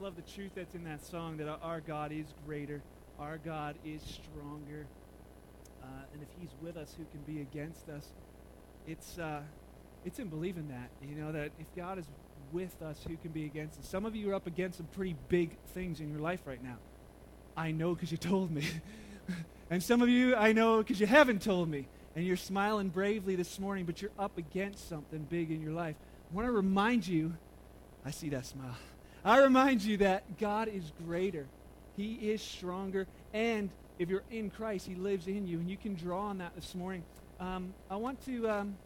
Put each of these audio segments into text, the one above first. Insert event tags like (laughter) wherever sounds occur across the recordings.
love the truth that's in that song that our God is greater, our God is stronger. Uh, and if He's with us, who can be against us? It's, uh, it's in believing that, you know, that if God is with us, who can be against us? Some of you are up against some pretty big things in your life right now. I know because you told me. (laughs) and some of you, I know because you haven't told me. And you're smiling bravely this morning, but you're up against something big in your life. I want to remind you, I see that smile. I remind you that God is greater. He is stronger. And if you're in Christ, He lives in you. And you can draw on that this morning. Um, I want to, um,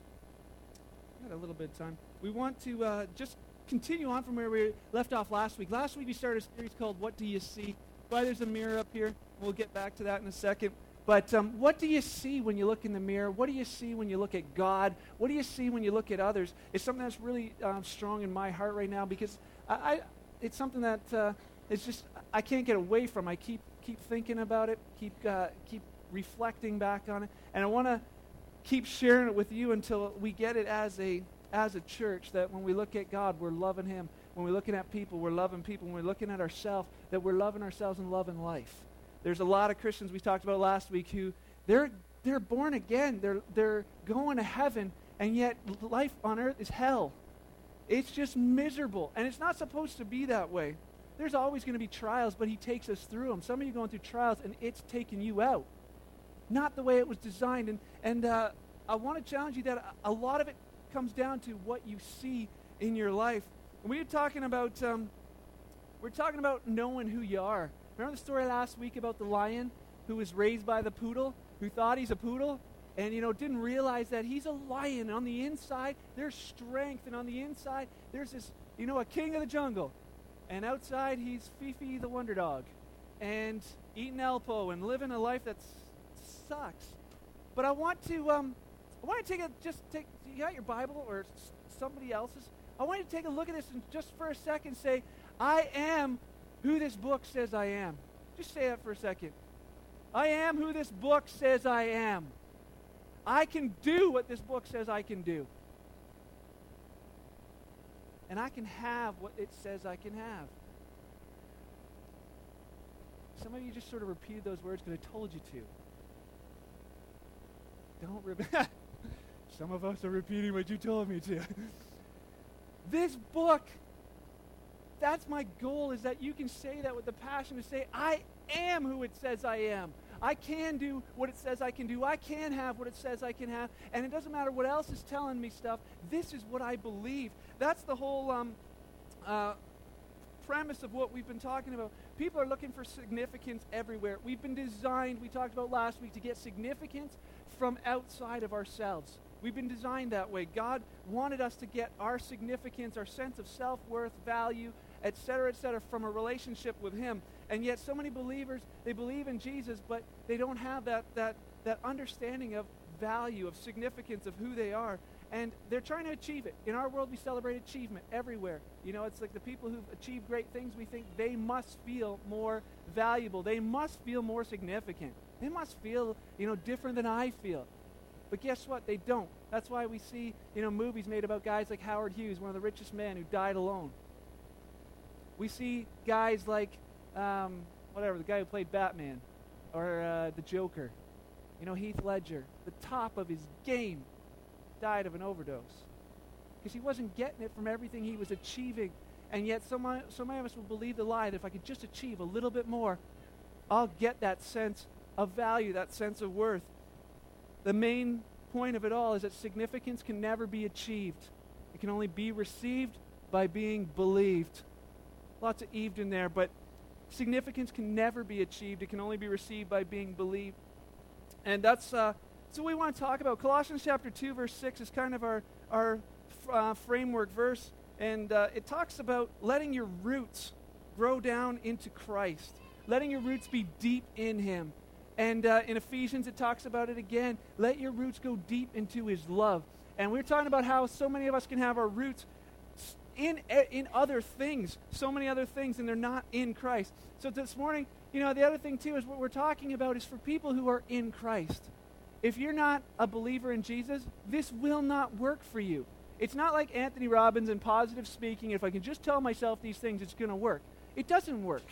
got a little bit of time. We want to uh, just continue on from where we left off last week. Last week we started a series called What Do You See? Why there's a mirror up here. We'll get back to that in a second. But um, what do you see when you look in the mirror? What do you see when you look at God? What do you see when you look at others? It's something that's really um, strong in my heart right now because I, I it's something that uh, it's just I can't get away from. I keep keep thinking about it, keep uh, keep reflecting back on it, and I want to keep sharing it with you until we get it as a as a church that when we look at God, we're loving Him. When we're looking at people, we're loving people. When we're looking at ourselves, that we're loving ourselves and loving life. There's a lot of Christians we talked about last week who they're they're born again. They're they're going to heaven, and yet life on earth is hell. It's just miserable, and it's not supposed to be that way. There's always going to be trials, but He takes us through them. Some of you going through trials, and it's taking you out, not the way it was designed. And and uh, I want to challenge you that a lot of it comes down to what you see in your life. And we were talking about um, we're talking about knowing who you are. Remember the story last week about the lion who was raised by the poodle, who thought he's a poodle, and you know didn't realize that he's a lion. On the inside, there's strength, and on the inside, there's this you know a king of the jungle, and outside he's Fifi the wonder dog, and eating Alpo and living a life that sucks. But I want to um, I want to take a just take you got your Bible or somebody else's. I want you to take a look at this and just for a second say, I am who this book says I am. Just say that for a second. I am who this book says I am. I can do what this book says I can do. And I can have what it says I can have. Some of you just sort of repeated those words because I told you to. Don't repeat. (laughs) Some of us are repeating what you told me to. (laughs) this book that's my goal is that you can say that with the passion to say, I am who it says I am. I can do what it says I can do. I can have what it says I can have. And it doesn't matter what else is telling me stuff. This is what I believe. That's the whole um, uh, premise of what we've been talking about. People are looking for significance everywhere. We've been designed, we talked about last week, to get significance from outside of ourselves. We've been designed that way. God wanted us to get our significance, our sense of self worth, value, etc., etc., from a relationship with Him. And yet, so many believers, they believe in Jesus, but they don't have that, that, that understanding of value, of significance, of who they are. And they're trying to achieve it. In our world, we celebrate achievement everywhere. You know, it's like the people who've achieved great things, we think they must feel more valuable. They must feel more significant. They must feel, you know, different than I feel. But guess what? They don't. That's why we see, you know, movies made about guys like Howard Hughes, one of the richest men who died alone. We see guys like, um, whatever, the guy who played Batman or uh, the Joker. You know, Heath Ledger, the top of his game, died of an overdose because he wasn't getting it from everything he was achieving. And yet, so many, so many of us will believe the lie that if I could just achieve a little bit more, I'll get that sense of value, that sense of worth. The main point of it all is that significance can never be achieved, it can only be received by being believed lots of Eve in there, but significance can never be achieved. It can only be received by being believed. And that's, uh, that's what we want to talk about. Colossians chapter 2, verse 6 is kind of our, our uh, framework verse. And uh, it talks about letting your roots grow down into Christ, letting your roots be deep in Him. And uh, in Ephesians, it talks about it again. Let your roots go deep into His love. And we're talking about how so many of us can have our roots in, in other things, so many other things, and they're not in Christ. So this morning, you know, the other thing too is what we're talking about is for people who are in Christ. If you're not a believer in Jesus, this will not work for you. It's not like Anthony Robbins and positive speaking. If I can just tell myself these things, it's going to work. It doesn't work.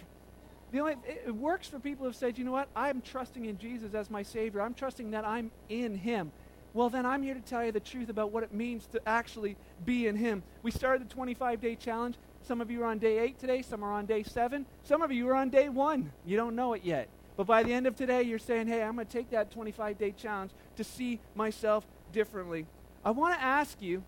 The only, it, works for people who've said, you know what, I'm trusting in Jesus as my Savior. I'm trusting that I'm in Him. Well, then I'm here to tell you the truth about what it means to actually be in Him. We started the 25 day challenge. Some of you are on day eight today, some are on day seven, some of you are on day one. You don't know it yet. But by the end of today, you're saying, hey, I'm going to take that 25 day challenge to see myself differently. I want to ask you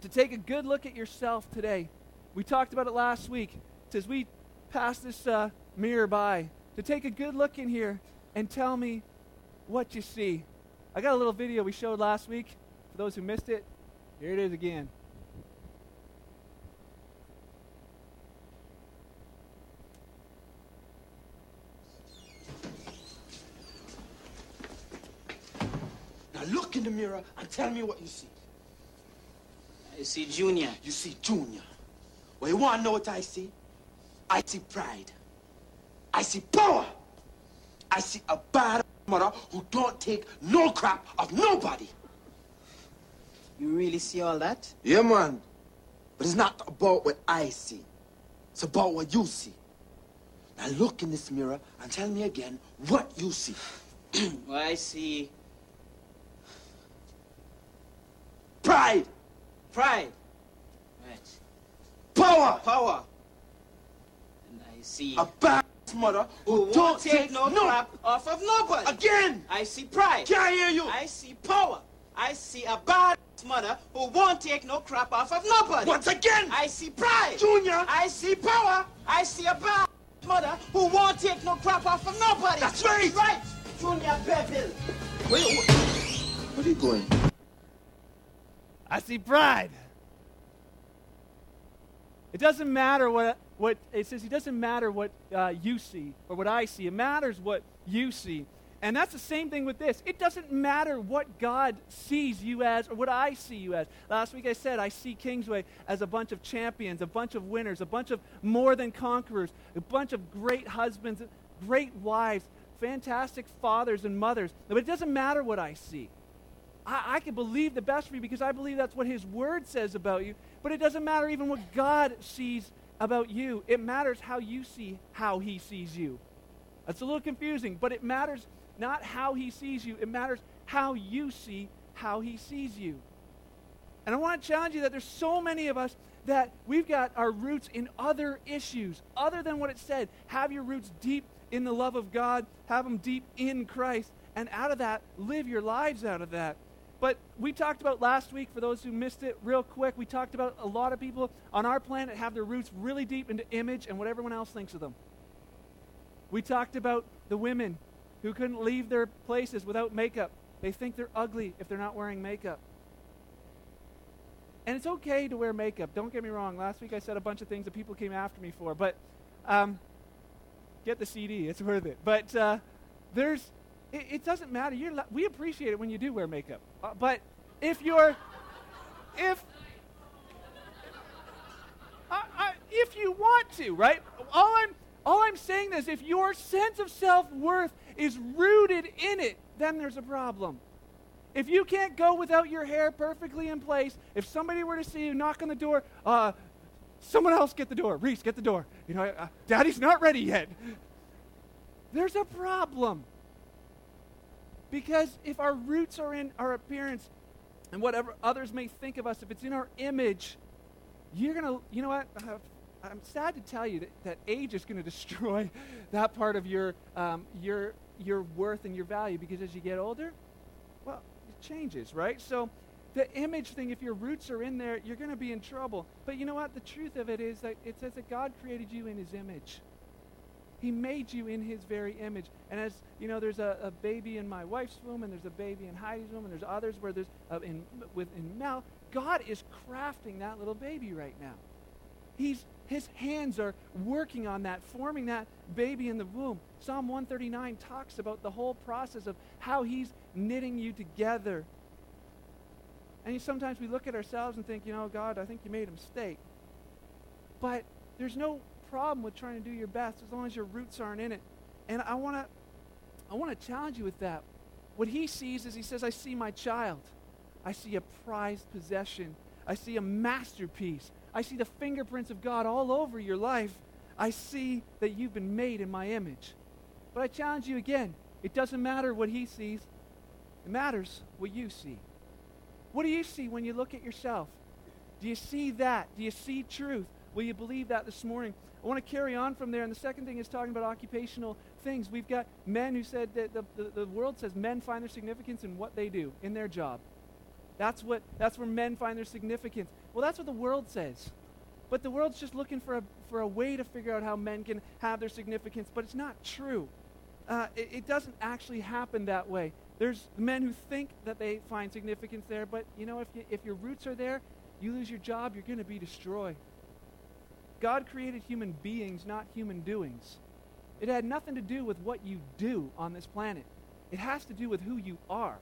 to take a good look at yourself today. We talked about it last week. As we pass this uh, mirror by, to take a good look in here and tell me what you see. I got a little video we showed last week. For those who missed it, here it is again. Now look in the mirror and tell me what you see. I see Junior. You see Junior. Well, you want to know what I see? I see pride. I see power. I see a bad mother who don't take no crap of nobody. You really see all that? Yeah, man. But it's not about what I see. It's about what you see. Now look in this mirror and tell me again what you see. (clears throat) well, I see Pride, pride. Right. power, Power. And I see a bad mother who, who don't won't take no crap off of nobody. Again, I see pride. can't hear you. I see power. I see a bad mother who won't take no crap off of nobody. Once again, I see pride. Junior. I see power. I see a bad mother who won't take no crap off of nobody. That's right. Right. Junior Bevel. Wait, wait. Where are you going? I see pride. It doesn't matter what, what it says, it doesn't matter what uh, you see or what I see. It matters what you see. And that's the same thing with this. It doesn't matter what God sees you as or what I see you as. Last week I said I see Kingsway as a bunch of champions, a bunch of winners, a bunch of more than conquerors, a bunch of great husbands, great wives, fantastic fathers and mothers. But it doesn't matter what I see. I, I can believe the best for you because I believe that's what His Word says about you. But it doesn't matter even what God sees about you. It matters how you see how He sees you. That's a little confusing, but it matters not how He sees you, it matters how you see how He sees you. And I want to challenge you that there's so many of us that we've got our roots in other issues, other than what it said. Have your roots deep in the love of God, have them deep in Christ, and out of that, live your lives out of that. But we talked about last week, for those who missed it, real quick, we talked about a lot of people on our planet have their roots really deep into image and what everyone else thinks of them. We talked about the women who couldn't leave their places without makeup. They think they're ugly if they're not wearing makeup. And it's okay to wear makeup. Don't get me wrong. Last week I said a bunch of things that people came after me for, but um, get the CD. It's worth it. But uh, there's, it, it, doesn't matter. You're, we appreciate it when you do wear makeup. Uh, but if you're, if, I, I, if you want to, right? All I'm, all I'm saying is if your sense of self worth is rooted in it, then there's a problem. If you can't go without your hair perfectly in place, if somebody were to see you knock on the door, uh, someone else get the door. Reese, get the door. You know, uh, Daddy's not ready yet. There's a problem. Because if our roots are in our appearance and whatever others may think of us, if it's in our image, you're going to, you know what? I'm sad to tell you that, that age is going (laughs) to destroy that part of your, um, your, your worth and your value because as you get older, well, it changes, right? So the image thing, if your roots are in there, you're going to be in trouble. But you know what? The truth of it is that it says that God created you in his image. He made you in his very image. And as you know, there's a, a baby in my wife's womb, and there's a baby in Heidi's womb, and there's others where there's uh, in within Mel. God is crafting that little baby right now. He's his hands are working on that, forming that baby in the womb. Psalm 139 talks about the whole process of how he's knitting you together. And sometimes we look at ourselves and think, you know, God, I think you made a mistake. But there's no problem with trying to do your best as long as your roots aren't in it. And I want to I want to challenge you with that. What he sees is he says, I see my child. I see a prized possession. I see a masterpiece. I see the fingerprints of God all over your life. I see that you've been made in my image. But I challenge you again it doesn't matter what he sees, it matters what you see. What do you see when you look at yourself? Do you see that? Do you see truth? Will you believe that this morning? I want to carry on from there. And the second thing is talking about occupational things. We've got men who said that the, the, the world says men find their significance in what they do, in their job. That's, what, that's where men find their significance. Well, that's what the world says. But the world's just looking for a, for a way to figure out how men can have their significance, but it's not true. Uh, it, it doesn't actually happen that way. There's men who think that they find significance there, but you know, if, you, if your roots are there, you lose your job, you're going to be destroyed. God created human beings, not human doings. It had nothing to do with what you do on this planet. It has to do with who you are.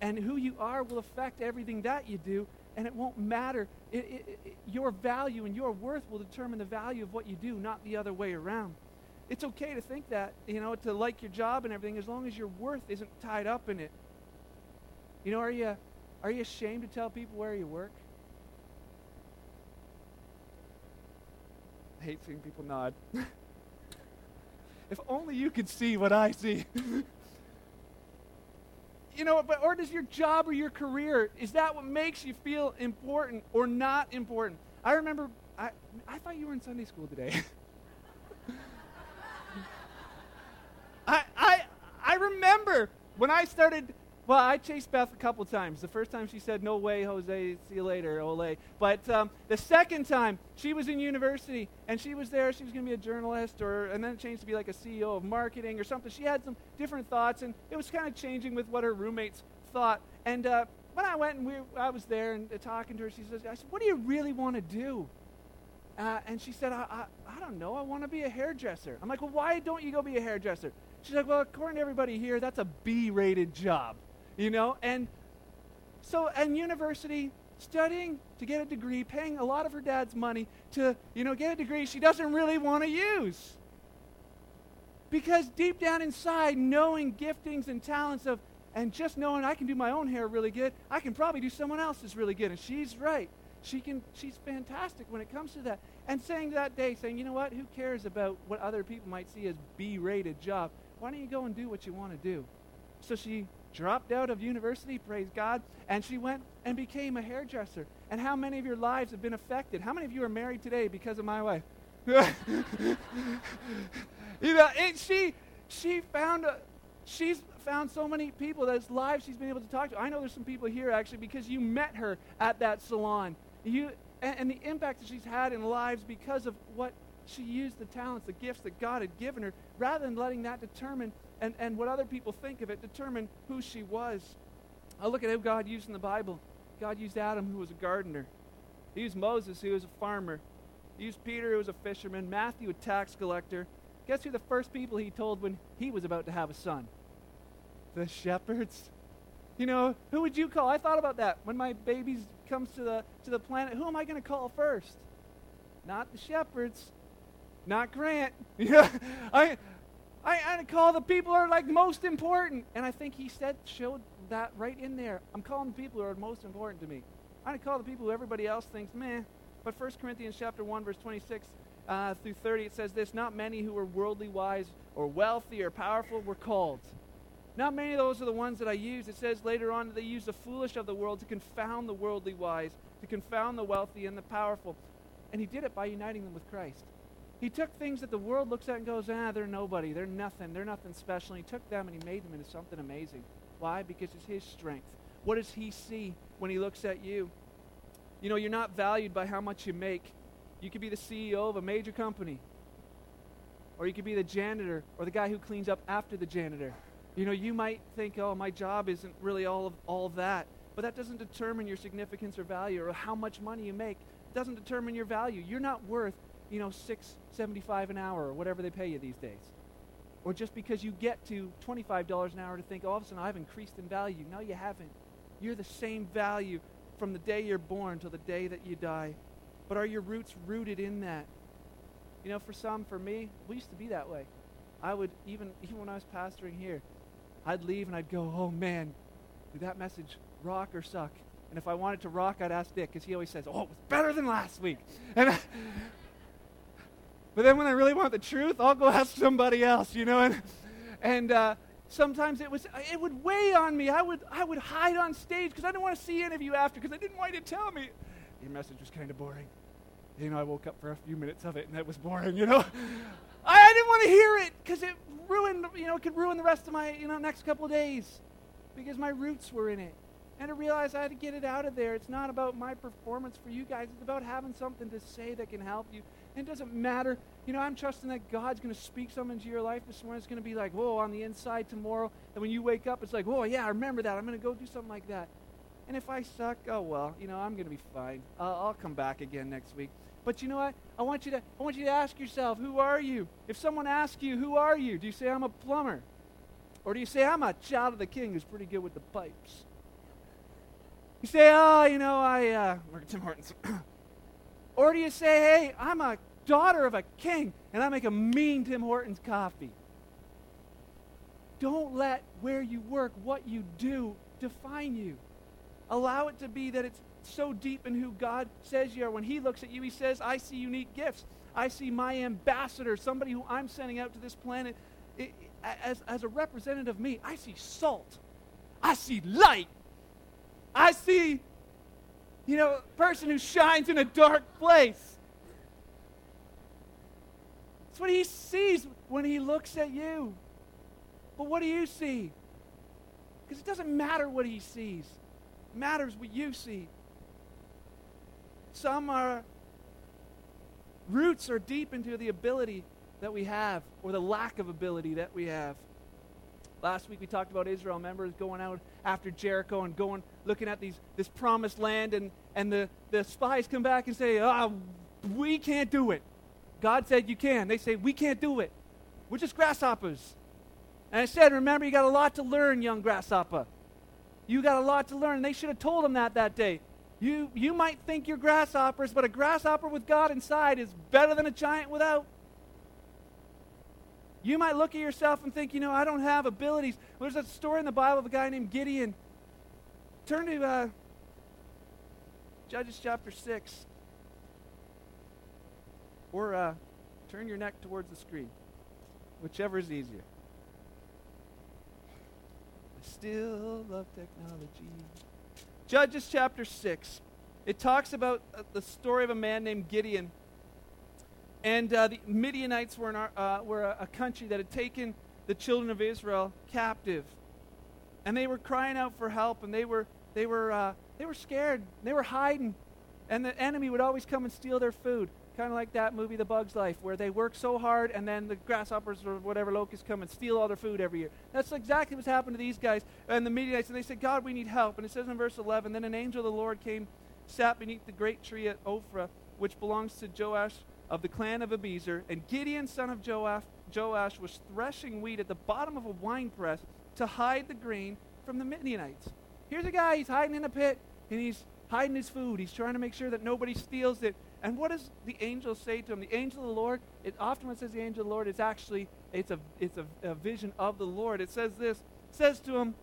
And who you are will affect everything that you do, and it won't matter. It, it, it, your value and your worth will determine the value of what you do, not the other way around. It's okay to think that, you know, to like your job and everything, as long as your worth isn't tied up in it. You know, are you, are you ashamed to tell people where you work? I hate seeing people nod. (laughs) if only you could see what I see. (laughs) you know, but or does your job or your career is that what makes you feel important or not important? I remember I I thought you were in Sunday school today. (laughs) I I I remember when I started well, I chased Beth a couple times. The first time she said, No way, Jose, see you later, ole. But um, the second time, she was in university and she was there. She was going to be a journalist, or and then it changed to be like a CEO of marketing or something. She had some different thoughts, and it was kind of changing with what her roommates thought. And uh, when I went and we, I was there and uh, talking to her, she says, I said, What do you really want to do? Uh, and she said, I, I, I don't know. I want to be a hairdresser. I'm like, Well, why don't you go be a hairdresser? She's like, Well, according to everybody here, that's a B rated job you know? And so, and university, studying to get a degree, paying a lot of her dad's money to, you know, get a degree she doesn't really want to use. Because deep down inside, knowing giftings and talents of, and just knowing I can do my own hair really good, I can probably do someone else's really good. And she's right. She can, she's fantastic when it comes to that. And saying that day, saying, you know what, who cares about what other people might see as B-rated job? Why don't you go and do what you want to do? So she dropped out of university, praise God, and she went and became a hairdresser. And how many of your lives have been affected? How many of you are married today because of my wife? (laughs) you know, it, she she found a, she's found so many people that's lives she's been able to talk to. I know there's some people here actually because you met her at that salon. You and, and the impact that she's had in lives because of what she used the talents, the gifts that God had given her, rather than letting that determine and, and what other people think of it determine who she was. I look at who God used in the Bible. God used Adam, who was a gardener. He used Moses, who was a farmer. He used Peter, who was a fisherman. Matthew, a tax collector. Guess who the first people he told when he was about to have a son? The shepherds. You know, who would you call? I thought about that. When my baby comes to the, to the planet, who am I going to call first? Not the shepherds. Not Grant. (laughs) I, I, I call the people who are like most important. And I think he said, showed that right in there. I'm calling the people who are most important to me. I call the people who everybody else thinks, meh. But 1 Corinthians chapter 1, verse 26 uh, through 30, it says this, Not many who were worldly wise or wealthy or powerful were called. Not many of those are the ones that I use. It says later on that they use the foolish of the world to confound the worldly wise, to confound the wealthy and the powerful. And he did it by uniting them with Christ. He took things that the world looks at and goes, ah, they're nobody. They're nothing. They're nothing special. And he took them and he made them into something amazing. Why? Because it's his strength. What does he see when he looks at you? You know, you're not valued by how much you make. You could be the CEO of a major company, or you could be the janitor or the guy who cleans up after the janitor. You know, you might think, oh, my job isn't really all of, all that. But that doesn't determine your significance or value or how much money you make. It doesn't determine your value. You're not worth you know, six seventy-five an hour or whatever they pay you these days. Or just because you get to $25 an hour to think, oh, all of a sudden I've increased in value. No, you haven't. You're the same value from the day you're born till the day that you die. But are your roots rooted in that? You know, for some, for me, we used to be that way. I would, even, (laughs) even when I was pastoring here, I'd leave and I'd go, oh man, did that message rock or suck? And if I wanted to rock, I'd ask Dick because he always says, oh, it was better than last week. (laughs) And But then when I really want the truth, I'll go (laughs) ask somebody else, you know. And, and uh, sometimes it was it would weigh on me. I would I would hide on stage because I didn't want to see any of you after because I didn't want you to tell me. Your message was kind of boring. You know, I woke up for a few minutes of it and that was boring. You know, (laughs) I, I didn't want to hear it because it ruined. You know, it could ruin the rest of my you know next couple of days because my roots were in it. And to realize I had to get it out of there. It's not about my performance for you guys. It's about having something to say that can help you. And it doesn't matter. You know, I'm trusting that God's going to speak something into your life this morning. It's going to be like, whoa, on the inside tomorrow. And when you wake up, it's like, whoa, yeah, I remember that. I'm going to go do something like that. And if I suck, oh well, you know, I'm going to be fine. I'll, I'll come back again next week. But you know what? I want you to I want you to ask yourself, who are you? If someone asks you, who are you? Do you say I'm a plumber? Or do you say I'm a child of the king who's pretty good with the pipes? You say, oh, you know, I uh, work at Tim Hortons. (clears throat) or do you say, hey, I'm a daughter of a king and I make a mean Tim Hortons coffee? Don't let where you work, what you do, define you. Allow it to be that it's so deep in who God says you are. When He looks at you, He says, I see unique gifts. I see my ambassador, somebody who I'm sending out to this planet as, as a representative of me. I see salt. I see light. I see, you know, a person who shines in a dark place. That's what he sees when he looks at you. But what do you see? Because it doesn't matter what he sees, it matters what you see. Some are roots are deep into the ability that we have or the lack of ability that we have. Last week we talked about Israel members going out after Jericho and going looking at these this promised land and, and the, the spies come back and say, oh, we can't do it. God said you can. They say, we can't do it. We're just grasshoppers. And I said, remember, you got a lot to learn, young grasshopper. You got a lot to learn. They should have told him that that day. You, you might think you're grasshoppers, but a grasshopper with God inside is better than a giant without. You might look at yourself and think, you know, I don't have abilities. There's a story in the Bible of a guy named Gideon. Turn to uh, Judges chapter 6. Or uh, turn your neck towards the screen, whichever is easier. I still love technology. Judges chapter 6. It talks about uh, the story of a man named Gideon and uh, the Midianites were, uh, were a, a, country that had taken the children of Israel captive. And they were crying out for help, and they were, they were, uh, they were scared. They were hiding. And the enemy would always come and steal their food. Kind of like that movie, The Bug's Life, where they work so hard, and then the grasshoppers or whatever locusts come and steal all their food every year. That's exactly what's happened to these guys and the Midianites. And they said, God, we need help. And it says in verse 11, Then an angel of the Lord came, sat beneath the great tree at Ophrah, which belongs to Joash of the clan of Abiezer, and Gideon, son of Joash, Joash, was threshing wheat at the bottom of a winepress to hide the grain from the Midianites. Here's a guy, he's hiding in a pit, and he's hiding his food. He's trying to make sure that nobody steals it. And what does the angel say to him? The angel of the Lord, it often when it says the angel of the Lord, it's actually, it's a, it's a, a vision of the Lord. It says this, says to him,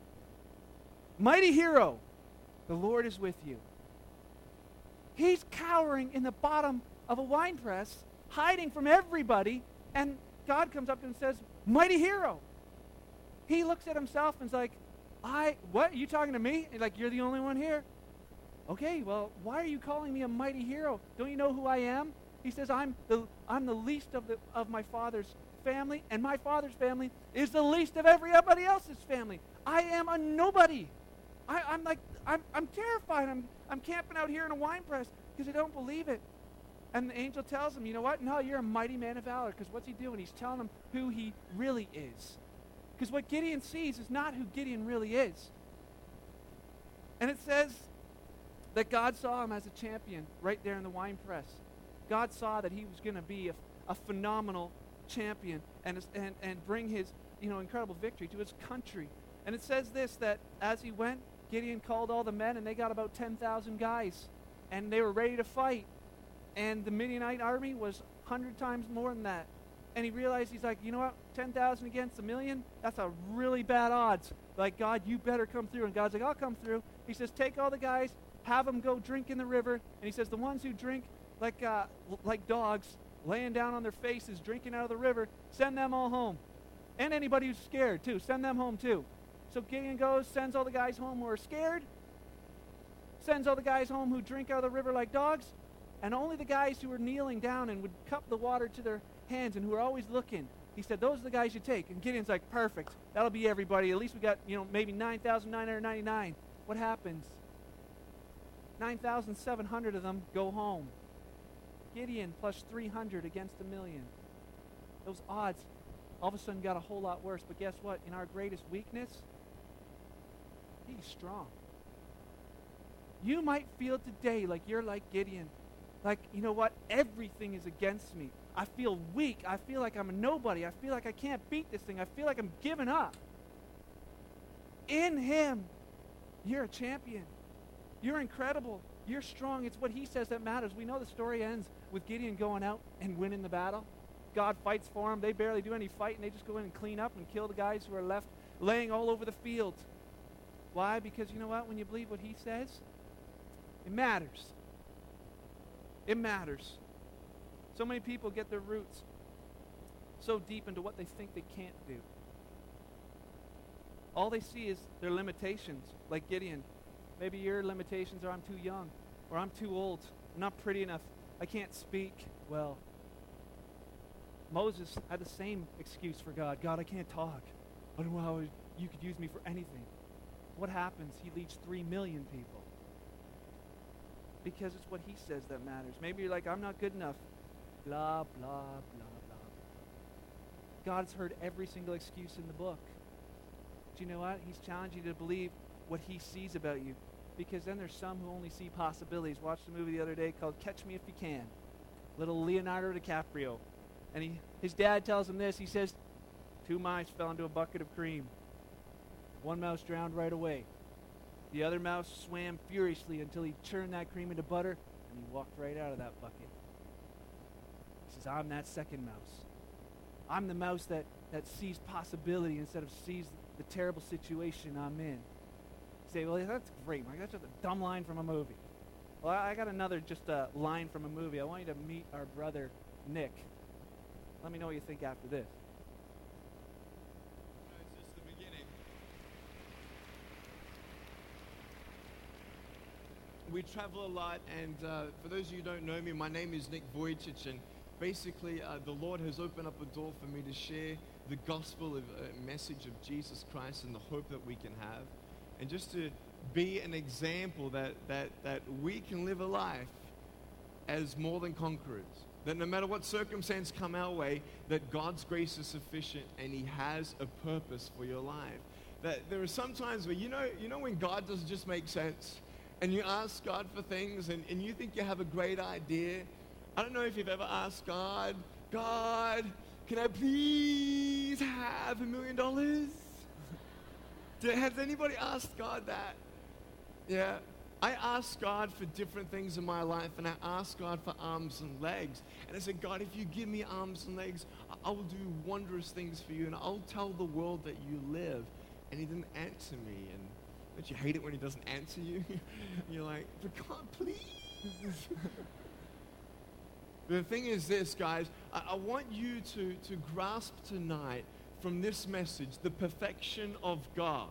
Mighty hero, the Lord is with you. He's cowering in the bottom of a wine press, hiding from everybody, and God comes up to him and says, Mighty hero. He looks at himself and is like, I, what? Are you talking to me? like, you're the only one here. Okay, well, why are you calling me a mighty hero? Don't you know who I am? He says, I'm the, I'm the least of, the, of my father's family, and my father's family is the least of everybody else's family. I am a nobody. I, am like, I'm, I'm terrified. I'm, I'm camping out here in a wine press because I don't believe it. And the angel tells him, you know what? No, you're a mighty man of valor. Because what's he doing? He's telling him who he really is. Because what Gideon sees is not who Gideon really is. And it says that God saw him as a champion right there in the wine press. God saw that he was going to be a, a, phenomenal champion and, and, and bring his you know, incredible victory to his country. And it says this that as he went, Gideon called all the men, and they got about 10,000 guys. And they were ready to fight and the Midianite army was 100 times more than that. And he realized, he's like, you know what? 10,000 against a million? That's a really bad odds. Like, God, you better come through. And God's like, I'll come through. He says, take all the guys, have them go drink in the river. And he says, the ones who drink like, uh, like dogs, laying down on their faces, drinking out of the river. Send them all home. And anybody who's scared, too. Send them home, too. So Gideon goes, sends all the guys home who are scared, sends all the guys home who drink out of the river like dogs, and only the guys who were kneeling down and would cup the water to their hands and who were always looking. He said, Those are the guys you take. And Gideon's like, Perfect. That'll be everybody. At least we got, you know, maybe 9,999. What happens? 9,700 of them go home. Gideon plus 300 against a million. Those odds all of a sudden got a whole lot worse. But guess what? In our greatest weakness, he's strong. You might feel today like you're like Gideon. Like, you know what? Everything is against me. I feel weak. I feel like I'm a nobody. I feel like I can't beat this thing. I feel like I'm giving up. In Him, you're a champion. You're incredible. You're strong. It's what He says that matters. We know the story ends with Gideon going out and winning the battle. God fights for him. They barely do any fighting. They just go in and clean up and kill the guys who are left laying all over the field. Why? Because you know what? When you believe what he says, it matters. It matters. So many people get their roots so deep into what they think they can't do. All they see is their limitations, like Gideon. Maybe your limitations are I'm too young, or I'm too old, I'm not pretty enough, I can't speak well. Moses had the same excuse for God God, I can't talk. I don't know how you could use me for anything. What happens? He leads three million people. Because it's what he says that matters. Maybe you're like, I'm not good enough. Blah, blah, blah, blah. God's heard every single excuse in the book. Do you know what? He's challenging you to believe what he sees about you. Because then there's some who only see possibilities. Watched the movie the other day called Catch Me If You Can. Little Leonardo DiCaprio. And he, his dad tells him this. He says, Two mice fell into a bucket of cream. One mouse drowned right away. The other mouse swam furiously until he churned that cream into butter and he walked right out of that bucket. He says, I'm that second mouse. I'm the mouse that, that sees possibility instead of sees the terrible situation I'm in. You say, well, that's great, Mike. That's just a dumb line from a movie. Well, I got another just a line from a movie. I want you to meet our brother, Nick. Let me know what you think after this. it's just the beginning. We travel a lot, and uh, for those of you who don't know me, my name is Nick Vujicic, and basically, uh, the Lord has opened up a door for me to share the gospel of uh, message of Jesus Christ and the hope that we can have, and just to be an example that that that we can live a life as more than conquerors that no matter what circumstance come our way, that God's grace is sufficient and He has a purpose for your life. That there are some times where you know, you know when God doesn't just make sense, and you ask God for things, and, and you think you have a great idea. I don't know if you've ever asked God, God, can I please have a million dollars? (laughs) Has anybody asked God that? Yeah. I ask God for different things in my life, and I ask God for arms and legs. And I said, God, if you give me arms and legs, I will do wondrous things for you, and I'll tell the world that you live. And He didn't answer me. And don't you hate it when He doesn't answer you? (laughs) You're like, but God, please. (laughs) the thing is this, guys, I, I want you to, to grasp tonight from this message the perfection of God.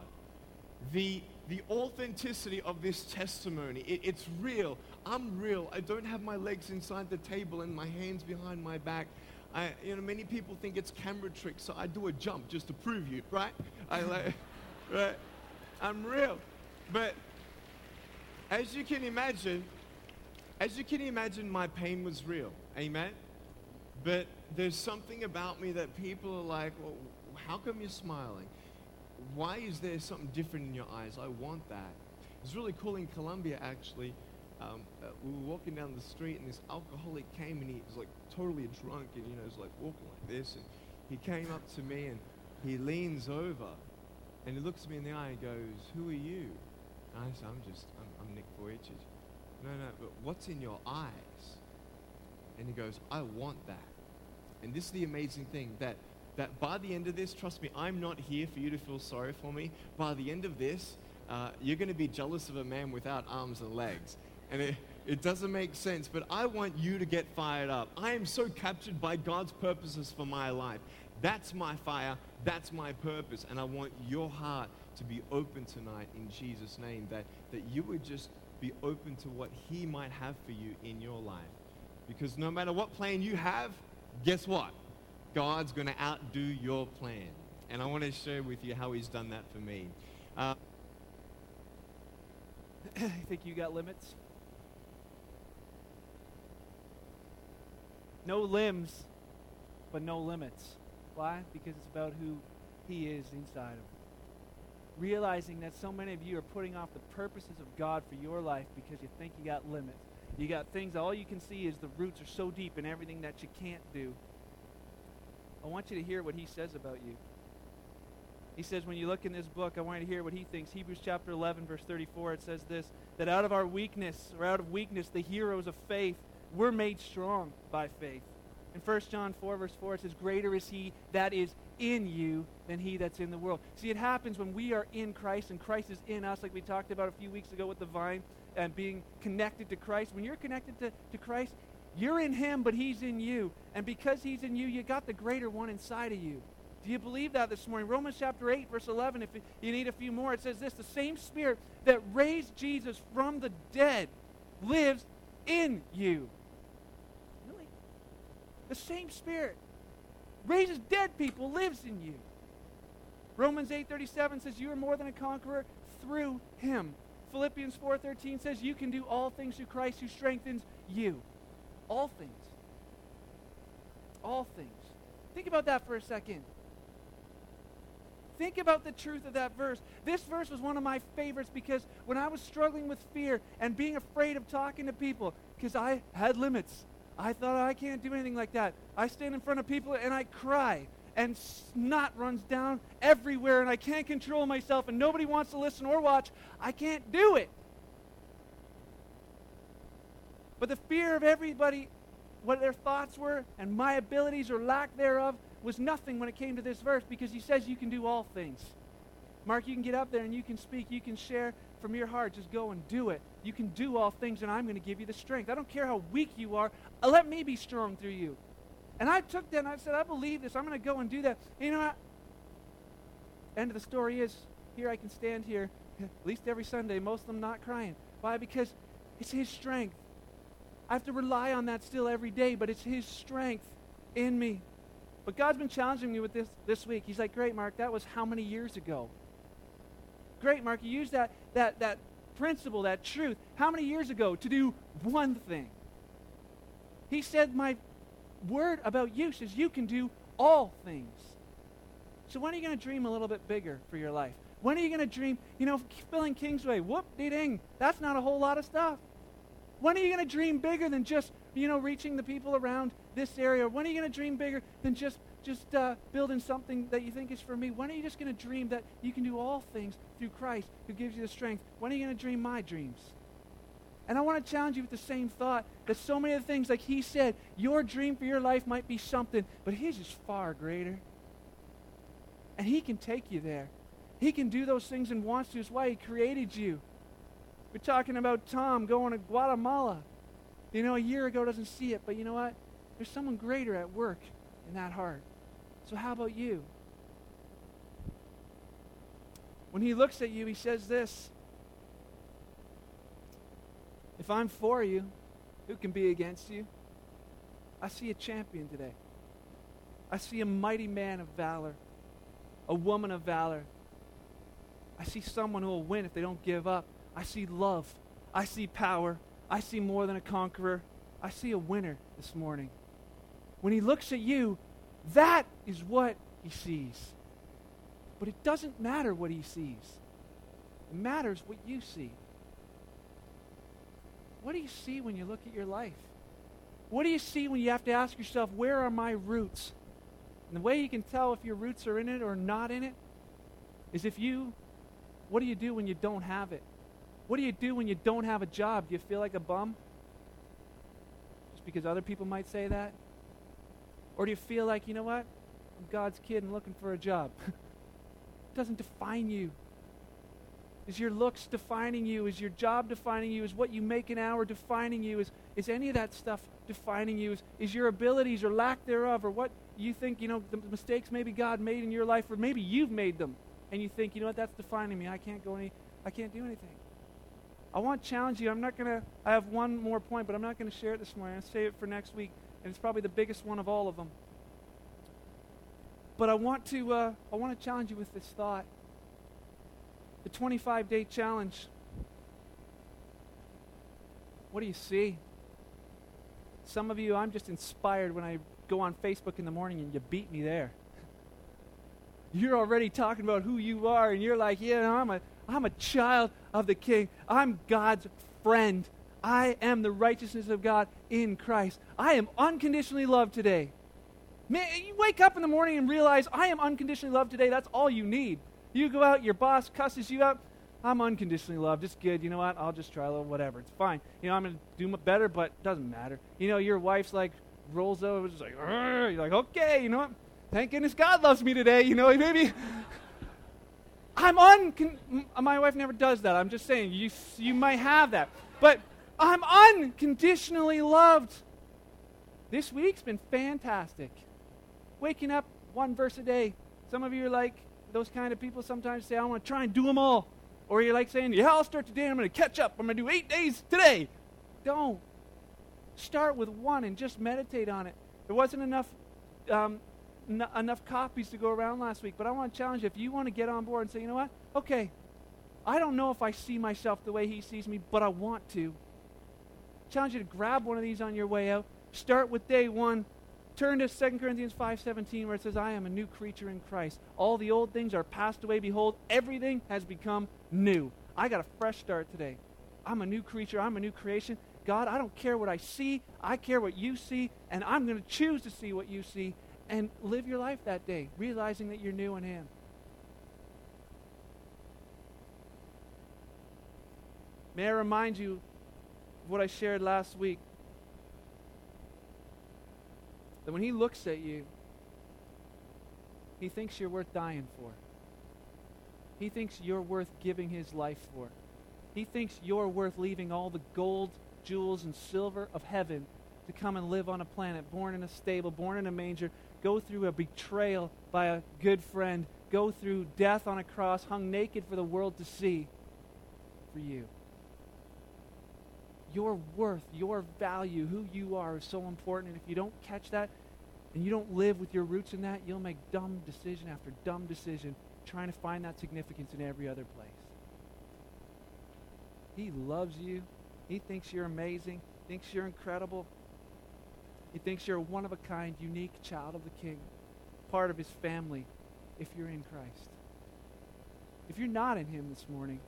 The the authenticity of this testimony. It, it's real. I'm real. I don't have my legs inside the table and my hands behind my back. I, you know, many people think it's camera tricks, so I do a jump just to prove you, right? I like, (laughs) right? I'm real. But as you can imagine, as you can imagine, my pain was real. Amen? But there's something about me that people are like, well, how come you're smiling? why is there something different in your eyes? I want that. It's really cool in Colombia, actually. Um, uh, we were walking down the street, and this alcoholic came, and he was like totally drunk, and you know, was like walking like this. And he came up to me, and he leans over, and he looks me in the eye and goes, "Who are you?" And I said, "I'm just, I'm, I'm Nick Vujicic." No, no, but what's in your eyes? And he goes, "I want that." And this is the amazing thing that that by the end of this, trust me, I'm not here for you to feel sorry for me. By the end of this, uh, you're going to be jealous of a man without arms and legs. And it, It doesn't make sense, but I want you to get fired up. I am so captured by God's purposes for my life. That's my fire. That's my purpose. And I want your heart to be open tonight in Jesus' name, that, that you would just be open to what He might have for you in your life. Because no matter what plan you have, guess what? God's going to outdo your plan. And I want to share with you how He's done that for me. Uh, you (coughs) think you got limits? No limbs, but no limits. Why? Because it's about who He is inside of you. Realizing that so many of you are putting off the purposes of God for your life because you think you got limits. You got things, all you can see is the roots are so deep in everything that you can't do. I want you to hear what He says about you. He says, when you look in this book, I want you to hear what he thinks. Hebrews chapter 11, verse 34, it says this that out of our weakness, or out of weakness, the heroes of faith, we're made strong by faith. In 1 John 4, verse 4, it says, Greater is he that is in you than he that's in the world. See, it happens when we are in Christ and Christ is in us, like we talked about a few weeks ago with the vine and being connected to Christ. When you're connected to, to Christ, you're in him, but he's in you. And because he's in you, you got the greater one inside of you. Do you believe that this morning? Romans chapter 8, verse 11, if you need a few more, it says this The same Spirit that raised Jesus from the dead lives in you. Same Spirit raises dead people, lives in you. Romans 8:37 says you are more than a conqueror through him. Philippians 4:13 says you can do all things through Christ who strengthens you. All things. All things. Think about that for a second. Think about the truth of that verse. This verse was one of my favorites because when I was struggling with fear and being afraid of talking to people, because I had limits, I thought I can't do anything like that. I stand in front of people and I cry, and snot runs down everywhere, and I can't control myself, and nobody wants to listen or watch. I can't do it. But the fear of everybody, what their thoughts were, and my abilities or lack thereof, was nothing when it came to this verse because he says you can do all things. Mark, you can get up there and you can speak, you can share from your heart. Just go and do it. You can do all things, and I'm going to give you the strength. I don't care how weak you are. Uh, let me be strong through you. And I took that and I said, I believe this. I'm going to go and do that. And you know what? End of the story is here I can stand here, (laughs) at least every Sunday, most of them not crying. Why? Because it's His strength. I have to rely on that still every day, but it's His strength in me. But God's been challenging me with this this week. He's like, Great, Mark, that was how many years ago? Great, Mark, you used that, that, that principle, that truth, how many years ago to do one thing? He said, My word about you says you can do all things. So when are you going to dream a little bit bigger for your life? When are you going to dream, you know, filling Kingsway? Whoop, dee ding. That's not a whole lot of stuff. When are you going to dream bigger than just, you know, reaching the people around this area? When are you going to dream bigger than just just uh, building something that you think is for me? When are you just going to dream that you can do all things through Christ who gives you the strength? When are you going to dream my dreams? And I want to challenge you with the same thought that so many of the things, like he said, your dream for your life might be something, but his is far greater. And he can take you there. He can do those things and wants to. It's why he created you. We're talking about Tom going to Guatemala. You know, a year ago doesn't see it, but you know what? There's someone greater at work in that heart. So how about you? When he looks at you, he says this If I'm for you, who can be against you? I see a champion today. I see a mighty man of valor, a woman of valor. I see someone who will win if they don't give up. I see love. I see power. I see more than a conqueror. I see a winner this morning. When he looks at you, that is what he sees. But it doesn't matter what he sees, it matters what you see. What do you see when you look at your life? What do you see when you have to ask yourself, where are my roots? And the way you can tell if your roots are in it or not in it is if you, what do you do when you don't have it? What do you do when you don't have a job? Do you feel like a bum? Just because other people might say that? Or do you feel like, you know what? I'm God's kid and looking for a job. it (laughs) doesn't define you. Is your looks defining you? Is your job defining you? Is what you make an hour defining you? Is, is any of that stuff defining you? Is, is your abilities or lack thereof or what you think, you know, the mistakes maybe God made in your life or maybe you've made them and you think, you know what, that's defining me. I can't go any, I can't do anything. I want to challenge you. I'm not going to, I have one more point, but I'm not going to share it this morning. I'll save it for next week. And it's probably the biggest one of all of them. But I want to, uh, I want to challenge you with this thought the 25 day challenge. What do you see? Some of you, I'm just inspired when I go on Facebook in the morning and you beat me there. (laughs) You're already talking about who you are, and you're like, yeah, I'm a, I'm a child of the King. I'm God's friend. I am the righteousness of God in Christ. I am unconditionally loved today. Man, you wake up in the morning and realize I am unconditionally loved today. That's all you need. You go out, your boss cusses you out. I'm unconditionally loved. It's good. You know what? I'll just try a little whatever. It's fine. You know, I'm going to do better, but it doesn't matter. You know, your wife's like, rolls over, just like, you're like, okay, you know what? Thank goodness God loves me today. You know, (laughs) maybe. I'm uncon. My wife never does that. I'm just saying, you, you might have that. But I'm unconditionally loved. This week's been fantastic. Waking up one verse a day. Some of you are like, those kind of people sometimes say, I want to try and do them all. Or you're like saying, yeah, I'll start today. I'm going to catch up. I'm going to do eight days today. Don't. Start with one and just meditate on it. There wasn't enough, um, n- enough copies to go around last week, but I want to challenge you. If you want to get on board and say, you know what? Okay, I don't know if I see myself the way he sees me, but I want to. Challenge you to grab one of these on your way out. Start with day one Turn to 2 Corinthians 5:17 where it says I am a new creature in Christ. All the old things are passed away behold everything has become new. I got a fresh start today. I'm a new creature. I'm a new creation. God, I don't care what I see. I care what you see and I'm going to choose to see what you see and live your life that day realizing that you're new in him. May I remind you what I shared last week that when he looks at you, he thinks you're worth dying for. He thinks you're worth giving his life for. He thinks you're worth leaving all the gold, jewels, and silver of heaven to come and live on a planet, born in a stable, born in a manger, go through a betrayal by a good friend, go through death on a cross, hung naked for the world to see for you your worth, your value, who you are is so important. And if you don't catch that and you don't live with your roots in that, you'll make dumb decision after dumb decision trying to find that significance in every other place. He loves you. He thinks you're amazing, thinks you're incredible. He thinks you're a one of a kind, unique child of the King, part of his family if you're in Christ. If you're not in him this morning,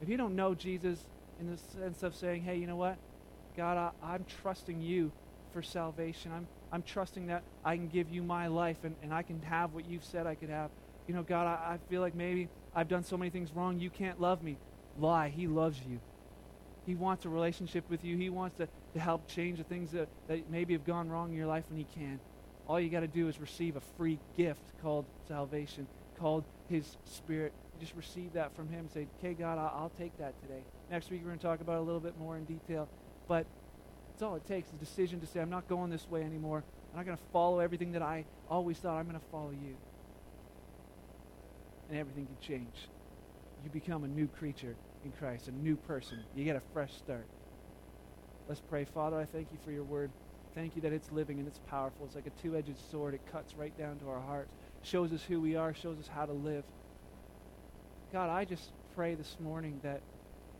if you don't know Jesus in the sense of saying, hey, you know what? God, I, am trusting you for salvation. I'm, I'm trusting that I can give you my life and, and I can have what you've said I could have. You know, God, I, I feel like maybe I've done so many things wrong. You can't love me. Lie. He loves you. He wants a relationship with you. He wants to, to help change the things that, that maybe have gone wrong in your life when He can. All you got to do is receive a free gift called salvation, called His Spirit. You just receive that from Him. Say, okay, God, I'll, I'll take that today. Next week, we're going to talk about a little bit more in detail. But it's all it takes a decision to say, I'm not going this way anymore. I'm not going to follow everything that I always thought. I'm going to follow you. And everything can change. You become a new creature in Christ, a new person. You get a fresh start. Let's pray. Father, I thank you for your word. Thank you that it's living and it's powerful. It's like a two edged sword. It cuts right down to our hearts, shows us who we are, shows us how to live. God, I just pray this morning that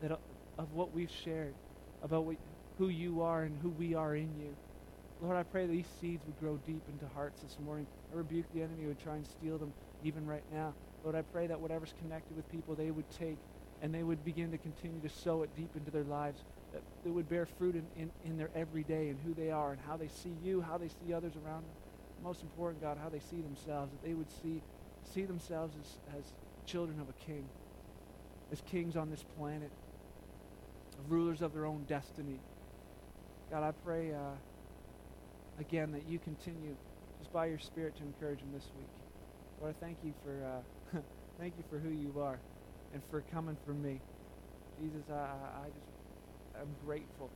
that of what we've shared about what, who you are and who we are in you. Lord, I pray these seeds would grow deep into hearts this morning. I rebuke the enemy who would try and steal them even right now. Lord, I pray that whatever's connected with people, they would take and they would begin to continue to sow it deep into their lives, that it would bear fruit in, in, in their everyday and who they are and how they see you, how they see others around them. Most important, God, how they see themselves, that they would see, see themselves as, as children of a king, as kings on this planet, rulers of their own destiny. God, I pray uh, again that you continue just by your Spirit to encourage them this week. Lord, I thank you for uh, (laughs) thank you for who you are. and for coming for me. Jesus, I, I just I'm grateful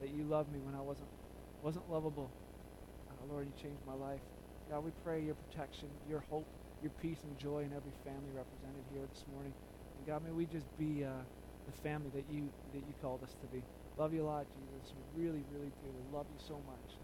that you loved me when I wasn't wasn't lovable. Uh, Lord, you changed my life. God, we pray your protection, your hope, your peace and joy in every family represented here this morning. And God, may we just be uh, the family that you that you called us to be. Love you a lot, Jesus. We really, really do. We love you so much.